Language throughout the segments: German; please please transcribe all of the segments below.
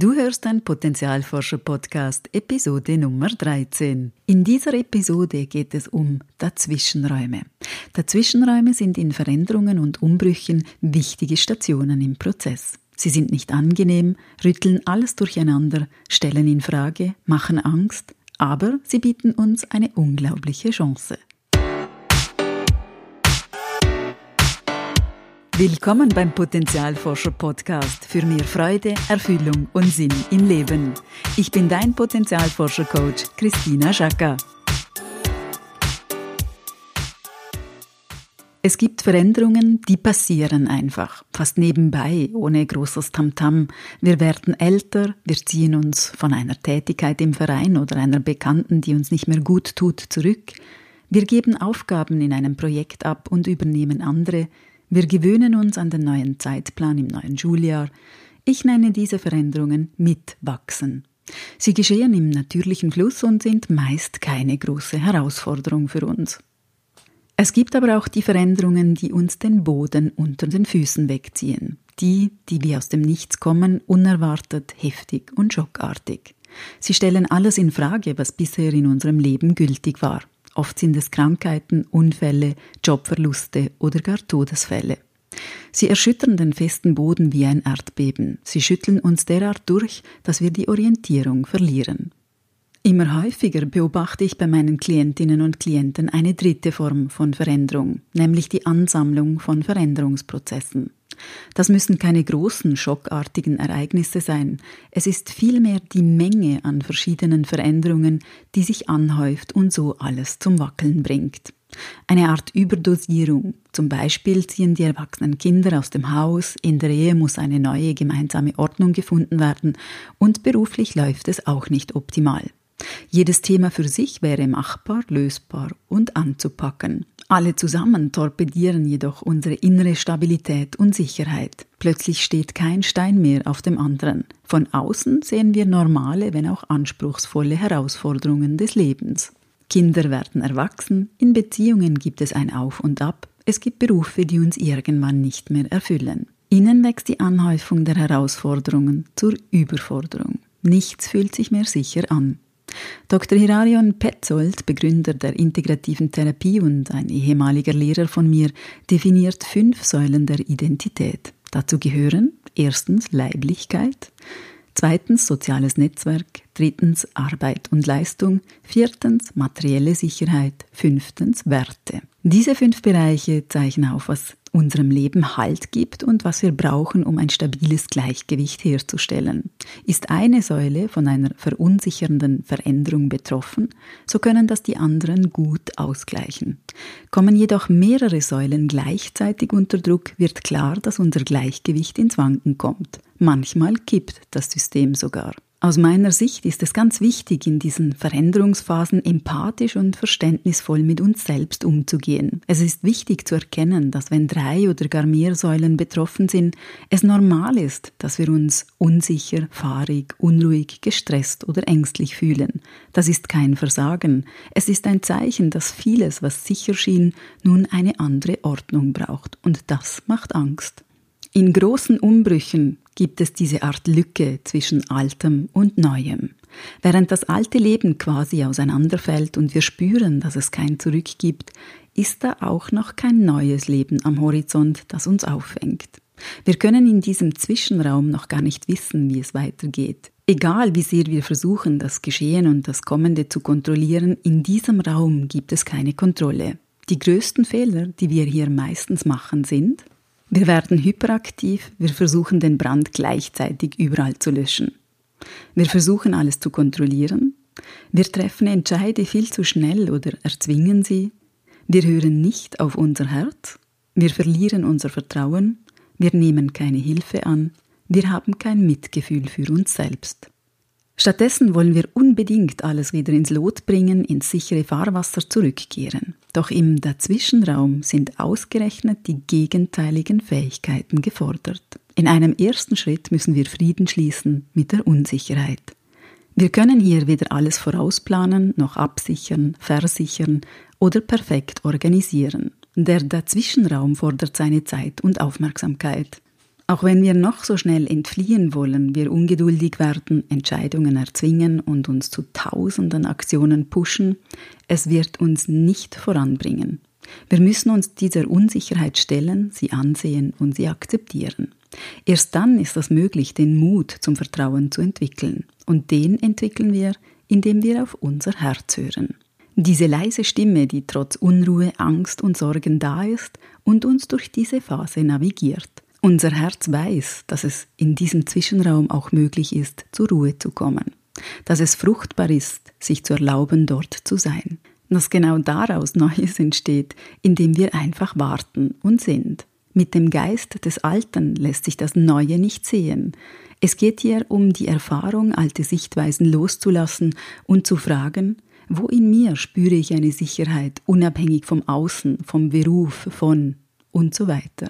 Du hörst ein Potenzialforscher-Podcast, Episode Nummer 13. In dieser Episode geht es um Dazwischenräume. Dazwischenräume sind in Veränderungen und Umbrüchen wichtige Stationen im Prozess. Sie sind nicht angenehm, rütteln alles durcheinander, stellen in Frage, machen Angst, aber sie bieten uns eine unglaubliche Chance. Willkommen beim Potenzialforscher Podcast für mehr Freude, Erfüllung und Sinn im Leben. Ich bin dein Potenzialforscher Coach Christina Schaka. Es gibt Veränderungen, die passieren einfach, fast nebenbei, ohne großes Tamtam. -Tam. Wir werden älter, wir ziehen uns von einer Tätigkeit im Verein oder einer Bekannten, die uns nicht mehr gut tut, zurück. Wir geben Aufgaben in einem Projekt ab und übernehmen andere. Wir gewöhnen uns an den neuen Zeitplan im neuen Schuljahr. Ich nenne diese Veränderungen Mitwachsen. Sie geschehen im natürlichen Fluss und sind meist keine große Herausforderung für uns. Es gibt aber auch die Veränderungen, die uns den Boden unter den Füßen wegziehen. Die, die wie aus dem Nichts kommen, unerwartet, heftig und schockartig. Sie stellen alles in Frage, was bisher in unserem Leben gültig war. Oft sind es Krankheiten, Unfälle, Jobverluste oder gar Todesfälle. Sie erschüttern den festen Boden wie ein Erdbeben. Sie schütteln uns derart durch, dass wir die Orientierung verlieren. Immer häufiger beobachte ich bei meinen Klientinnen und Klienten eine dritte Form von Veränderung, nämlich die Ansammlung von Veränderungsprozessen. Das müssen keine großen, schockartigen Ereignisse sein. Es ist vielmehr die Menge an verschiedenen Veränderungen, die sich anhäuft und so alles zum Wackeln bringt. Eine Art Überdosierung. Zum Beispiel ziehen die erwachsenen Kinder aus dem Haus, in der Ehe muss eine neue gemeinsame Ordnung gefunden werden und beruflich läuft es auch nicht optimal. Jedes Thema für sich wäre machbar, lösbar und anzupacken. Alle zusammen torpedieren jedoch unsere innere Stabilität und Sicherheit. Plötzlich steht kein Stein mehr auf dem anderen. Von außen sehen wir normale, wenn auch anspruchsvolle Herausforderungen des Lebens. Kinder werden erwachsen, in Beziehungen gibt es ein Auf und Ab, es gibt Berufe, die uns irgendwann nicht mehr erfüllen. Innen wächst die Anhäufung der Herausforderungen zur Überforderung. Nichts fühlt sich mehr sicher an. Dr. Hilarion Petzold, Begründer der integrativen Therapie und ein ehemaliger Lehrer von mir, definiert fünf Säulen der Identität. Dazu gehören erstens Leiblichkeit, zweitens soziales Netzwerk, drittens Arbeit und Leistung, viertens materielle Sicherheit, fünftens Werte. Diese fünf Bereiche zeichnen auf, was unserem Leben Halt gibt und was wir brauchen, um ein stabiles Gleichgewicht herzustellen. Ist eine Säule von einer verunsichernden Veränderung betroffen, so können das die anderen gut ausgleichen. Kommen jedoch mehrere Säulen gleichzeitig unter Druck, wird klar, dass unser Gleichgewicht ins Wanken kommt. Manchmal kippt das System sogar. Aus meiner Sicht ist es ganz wichtig, in diesen Veränderungsphasen empathisch und verständnisvoll mit uns selbst umzugehen. Es ist wichtig zu erkennen, dass wenn drei oder gar mehr Säulen betroffen sind, es normal ist, dass wir uns unsicher, fahrig, unruhig, gestresst oder ängstlich fühlen. Das ist kein Versagen. Es ist ein Zeichen, dass vieles, was sicher schien, nun eine andere Ordnung braucht. Und das macht Angst. In großen Umbrüchen gibt es diese Art Lücke zwischen Altem und Neuem. Während das alte Leben quasi auseinanderfällt und wir spüren, dass es kein Zurück gibt, ist da auch noch kein neues Leben am Horizont, das uns auffängt. Wir können in diesem Zwischenraum noch gar nicht wissen, wie es weitergeht. Egal wie sehr wir versuchen, das Geschehen und das Kommende zu kontrollieren, in diesem Raum gibt es keine Kontrolle. Die größten Fehler, die wir hier meistens machen, sind, wir werden hyperaktiv, wir versuchen den Brand gleichzeitig überall zu löschen. Wir versuchen alles zu kontrollieren, wir treffen Entscheide viel zu schnell oder erzwingen sie, wir hören nicht auf unser Herz, wir verlieren unser Vertrauen, wir nehmen keine Hilfe an, wir haben kein Mitgefühl für uns selbst. Stattdessen wollen wir unbedingt alles wieder ins Lot bringen, ins sichere Fahrwasser zurückkehren. Doch im Dazwischenraum sind ausgerechnet die gegenteiligen Fähigkeiten gefordert. In einem ersten Schritt müssen wir Frieden schließen mit der Unsicherheit. Wir können hier weder alles vorausplanen, noch absichern, versichern oder perfekt organisieren. Der Dazwischenraum fordert seine Zeit und Aufmerksamkeit. Auch wenn wir noch so schnell entfliehen wollen, wir ungeduldig werden, Entscheidungen erzwingen und uns zu tausenden Aktionen pushen, es wird uns nicht voranbringen. Wir müssen uns dieser Unsicherheit stellen, sie ansehen und sie akzeptieren. Erst dann ist es möglich, den Mut zum Vertrauen zu entwickeln. Und den entwickeln wir, indem wir auf unser Herz hören. Diese leise Stimme, die trotz Unruhe, Angst und Sorgen da ist und uns durch diese Phase navigiert. Unser Herz weiß, dass es in diesem Zwischenraum auch möglich ist, zur Ruhe zu kommen, dass es fruchtbar ist, sich zu erlauben, dort zu sein, dass genau daraus Neues entsteht, indem wir einfach warten und sind. Mit dem Geist des Alten lässt sich das Neue nicht sehen. Es geht hier um die Erfahrung, alte Sichtweisen loszulassen und zu fragen, wo in mir spüre ich eine Sicherheit, unabhängig vom Außen, vom Beruf, von und so weiter.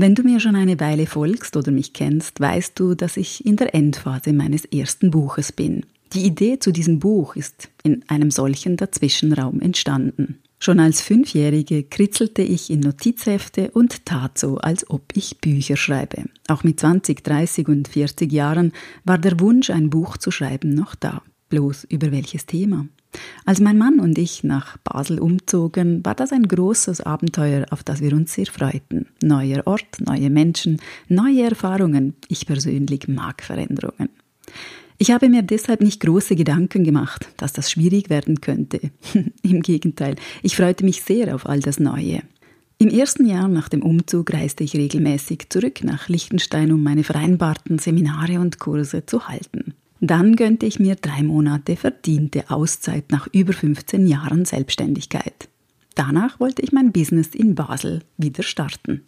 Wenn du mir schon eine Weile folgst oder mich kennst, weißt du, dass ich in der Endphase meines ersten Buches bin. Die Idee zu diesem Buch ist in einem solchen Dazwischenraum entstanden. Schon als Fünfjährige kritzelte ich in Notizhefte und tat so, als ob ich Bücher schreibe. Auch mit 20, 30 und 40 Jahren war der Wunsch, ein Buch zu schreiben, noch da. Bloß über welches Thema? Als mein Mann und ich nach Basel umzogen, war das ein großes Abenteuer, auf das wir uns sehr freuten. Neuer Ort, neue Menschen, neue Erfahrungen. Ich persönlich mag Veränderungen. Ich habe mir deshalb nicht große Gedanken gemacht, dass das schwierig werden könnte. Im Gegenteil, ich freute mich sehr auf all das Neue. Im ersten Jahr nach dem Umzug reiste ich regelmäßig zurück nach Liechtenstein, um meine vereinbarten Seminare und Kurse zu halten. Dann gönnte ich mir drei Monate verdiente Auszeit nach über 15 Jahren Selbstständigkeit. Danach wollte ich mein Business in Basel wieder starten.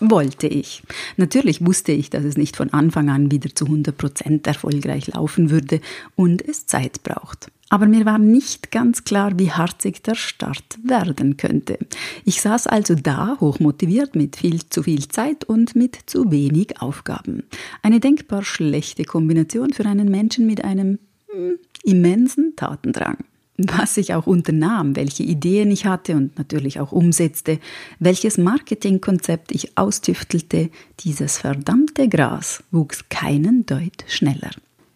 Wollte ich. Natürlich wusste ich, dass es nicht von Anfang an wieder zu 100% erfolgreich laufen würde und es Zeit braucht. Aber mir war nicht ganz klar, wie harzig der Start werden könnte. Ich saß also da, hochmotiviert, mit viel zu viel Zeit und mit zu wenig Aufgaben. Eine denkbar schlechte Kombination für einen Menschen mit einem hm, immensen Tatendrang was ich auch unternahm, welche Ideen ich hatte und natürlich auch umsetzte, welches Marketingkonzept ich austüftelte, dieses verdammte Gras wuchs keinen Deut schneller.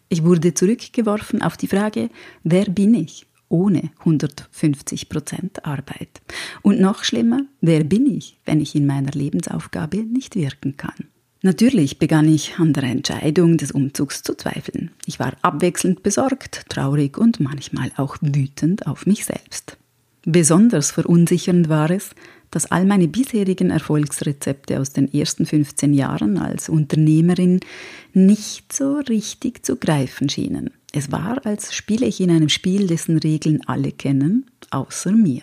Ich wurde zurückgeworfen auf die Frage, wer bin ich ohne 150 Prozent Arbeit? Und noch schlimmer, wer bin ich, wenn ich in meiner Lebensaufgabe nicht wirken kann? Natürlich begann ich an der Entscheidung des Umzugs zu zweifeln. Ich war abwechselnd besorgt, traurig und manchmal auch wütend auf mich selbst. Besonders verunsichernd war es, dass all meine bisherigen Erfolgsrezepte aus den ersten 15 Jahren als Unternehmerin nicht so richtig zu greifen schienen. Es war, als spiele ich in einem Spiel, dessen Regeln alle kennen, außer mir.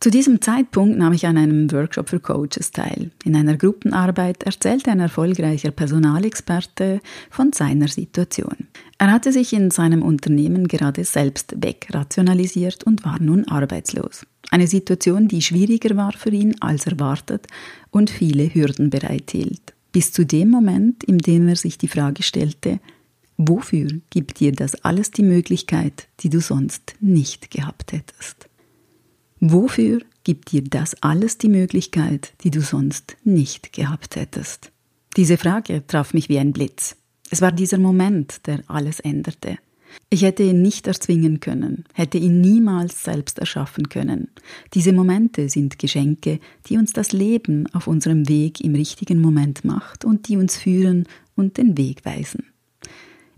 Zu diesem Zeitpunkt nahm ich an einem Workshop für Coaches teil. In einer Gruppenarbeit erzählte ein erfolgreicher Personalexperte von seiner Situation. Er hatte sich in seinem Unternehmen gerade selbst wegrationalisiert und war nun arbeitslos. Eine Situation, die schwieriger war für ihn als erwartet und viele Hürden bereithielt. Bis zu dem Moment, in dem er sich die Frage stellte, wofür gibt dir das alles die Möglichkeit, die du sonst nicht gehabt hättest? Wofür gibt dir das alles die Möglichkeit, die du sonst nicht gehabt hättest? Diese Frage traf mich wie ein Blitz. Es war dieser Moment, der alles änderte. Ich hätte ihn nicht erzwingen können, hätte ihn niemals selbst erschaffen können. Diese Momente sind Geschenke, die uns das Leben auf unserem Weg im richtigen Moment macht und die uns führen und den Weg weisen.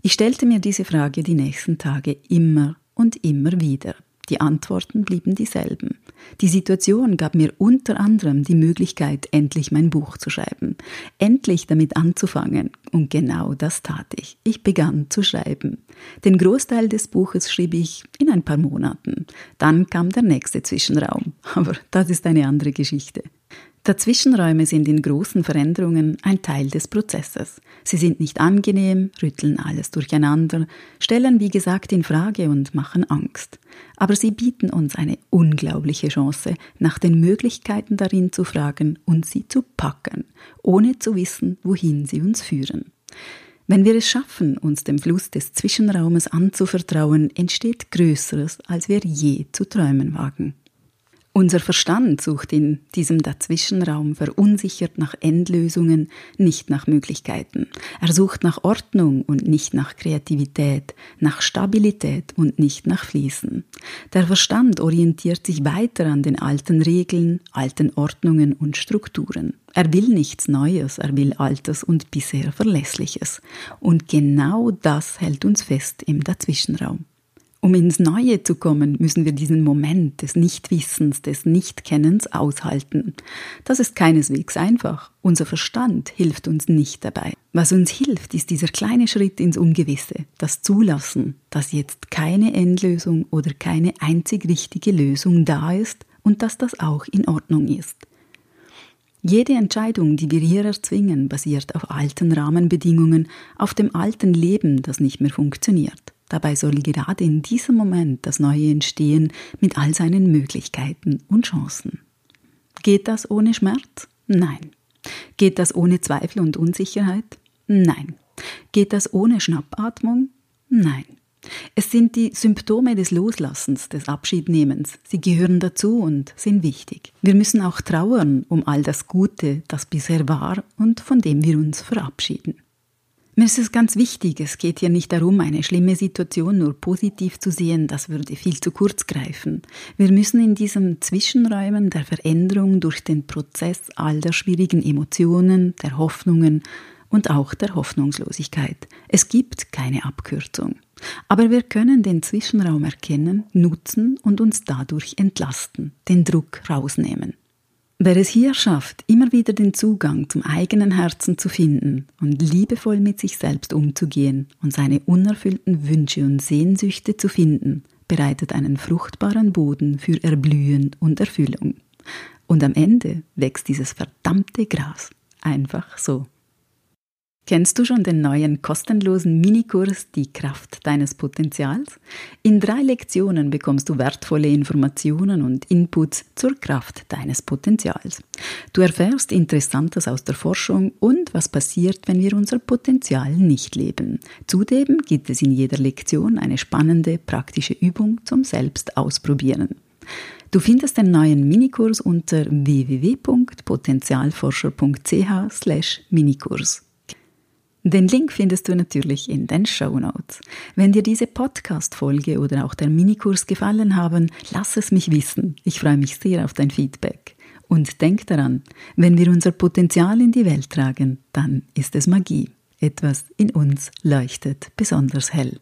Ich stellte mir diese Frage die nächsten Tage immer und immer wieder. Die Antworten blieben dieselben. Die Situation gab mir unter anderem die Möglichkeit, endlich mein Buch zu schreiben, endlich damit anzufangen. Und genau das tat ich. Ich begann zu schreiben. Den Großteil des Buches schrieb ich in ein paar Monaten. Dann kam der nächste Zwischenraum. Aber das ist eine andere Geschichte. Dazwischenräume sind in großen Veränderungen ein Teil des Prozesses. Sie sind nicht angenehm, rütteln alles durcheinander, stellen wie gesagt in Frage und machen Angst. Aber sie bieten uns eine unglaubliche Chance, nach den Möglichkeiten darin zu fragen und sie zu packen, ohne zu wissen, wohin sie uns führen. Wenn wir es schaffen, uns dem Fluss des Zwischenraumes anzuvertrauen, entsteht Größeres, als wir je zu träumen wagen. Unser Verstand sucht in diesem Dazwischenraum verunsichert nach Endlösungen, nicht nach Möglichkeiten. Er sucht nach Ordnung und nicht nach Kreativität, nach Stabilität und nicht nach Fließen. Der Verstand orientiert sich weiter an den alten Regeln, alten Ordnungen und Strukturen. Er will nichts Neues, er will Altes und bisher Verlässliches. Und genau das hält uns fest im Dazwischenraum. Um ins Neue zu kommen, müssen wir diesen Moment des Nichtwissens, des Nichtkennens aushalten. Das ist keineswegs einfach. Unser Verstand hilft uns nicht dabei. Was uns hilft, ist dieser kleine Schritt ins Ungewisse, das Zulassen, dass jetzt keine Endlösung oder keine einzig richtige Lösung da ist und dass das auch in Ordnung ist. Jede Entscheidung, die wir hier erzwingen, basiert auf alten Rahmenbedingungen, auf dem alten Leben, das nicht mehr funktioniert. Dabei soll gerade in diesem Moment das Neue entstehen mit all seinen Möglichkeiten und Chancen. Geht das ohne Schmerz? Nein. Geht das ohne Zweifel und Unsicherheit? Nein. Geht das ohne Schnappatmung? Nein. Es sind die Symptome des Loslassens, des Abschiednehmens. Sie gehören dazu und sind wichtig. Wir müssen auch trauern um all das Gute, das bisher war und von dem wir uns verabschieden. Mir ist es ganz wichtig, es geht hier nicht darum, eine schlimme Situation nur positiv zu sehen, das würde viel zu kurz greifen. Wir müssen in diesem Zwischenräumen der Veränderung durch den Prozess all der schwierigen Emotionen, der Hoffnungen und auch der Hoffnungslosigkeit. Es gibt keine Abkürzung. Aber wir können den Zwischenraum erkennen, nutzen und uns dadurch entlasten, den Druck rausnehmen. Wer es hier schafft, immer wieder den Zugang zum eigenen Herzen zu finden und liebevoll mit sich selbst umzugehen und seine unerfüllten Wünsche und Sehnsüchte zu finden, bereitet einen fruchtbaren Boden für Erblühen und Erfüllung. Und am Ende wächst dieses verdammte Gras einfach so. Kennst du schon den neuen kostenlosen Minikurs Die Kraft deines Potenzials? In drei Lektionen bekommst du wertvolle Informationen und Inputs zur Kraft deines Potenzials. Du erfährst Interessantes aus der Forschung und was passiert, wenn wir unser Potenzial nicht leben. Zudem gibt es in jeder Lektion eine spannende praktische Übung zum Selbstausprobieren. Du findest den neuen Minikurs unter www.potenzialforscher.ch/minikurs. Den Link findest du natürlich in den Show Notes. Wenn dir diese Podcast-Folge oder auch der Minikurs gefallen haben, lass es mich wissen. Ich freue mich sehr auf dein Feedback. Und denk daran, wenn wir unser Potenzial in die Welt tragen, dann ist es Magie. Etwas in uns leuchtet besonders hell.